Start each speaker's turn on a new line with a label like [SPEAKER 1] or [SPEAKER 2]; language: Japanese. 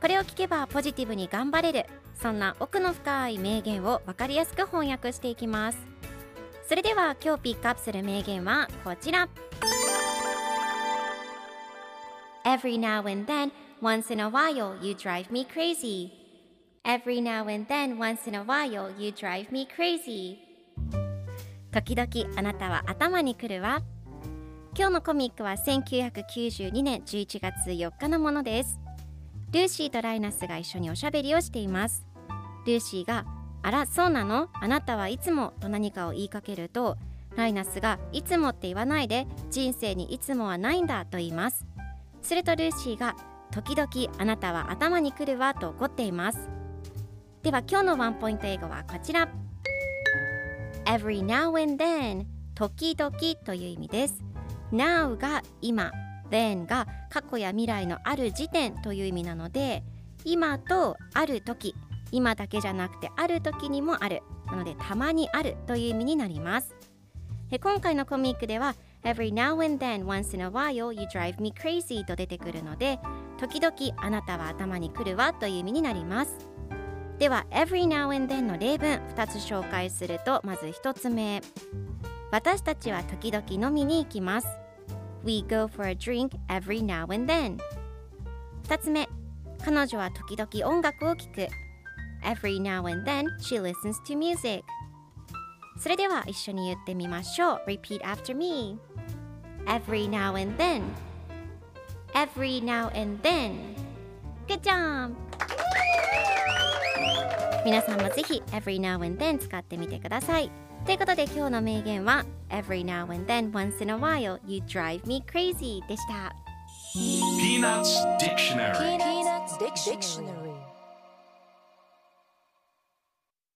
[SPEAKER 1] これを聞けばポジティブに頑張れるそんな奥の深い名言を分かりやすく翻訳していきますそれでは今日ピックアップする名言はこちら Every now and then, once in a while, you drive me crazy. Every now and then, once in a while, you drive me crazy. 時々あなたは頭にくるわ。今日のコミックは1992年11月4日のものです。ルーシーとライナスが一緒におしゃべりをしています。ルーシーが「あらそうなの？あなたはいつも」と何かを言いかけるとライナスが「いつもって言わないで人生にいつもはないんだ」と言います。するとルーシーが「時々あなたは頭にくるわ」と怒っています。では今日のワンポイント英語はこちら Every now and then 時々という意味です Now が今 Then が過去や未来のある時点という意味なので今とある時今だけじゃなくてある時にもある。なのでたまにあるという意味になります。今回のコミックでは Every now and then once in a while you drive me crazy と出てくるので時々あなたは頭にくるわという意味になります。では Every now and then の例文2つ紹介するとまず1つ目。私たちは時々飲みに行きます。We go for a drink every now and then 2つ目彼女は時々音楽を聴く Every now and then she listens to music それでは一緒に言ってみましょう Repeat after me Every now and then Every now and then Good job! 皆さんもぜひ Every now and then 使ってみてくださいということで今日の名言は Every now and then once in a while you drive me crazy でした
[SPEAKER 2] Peanuts Dictionary
[SPEAKER 3] Peanuts Dictionary.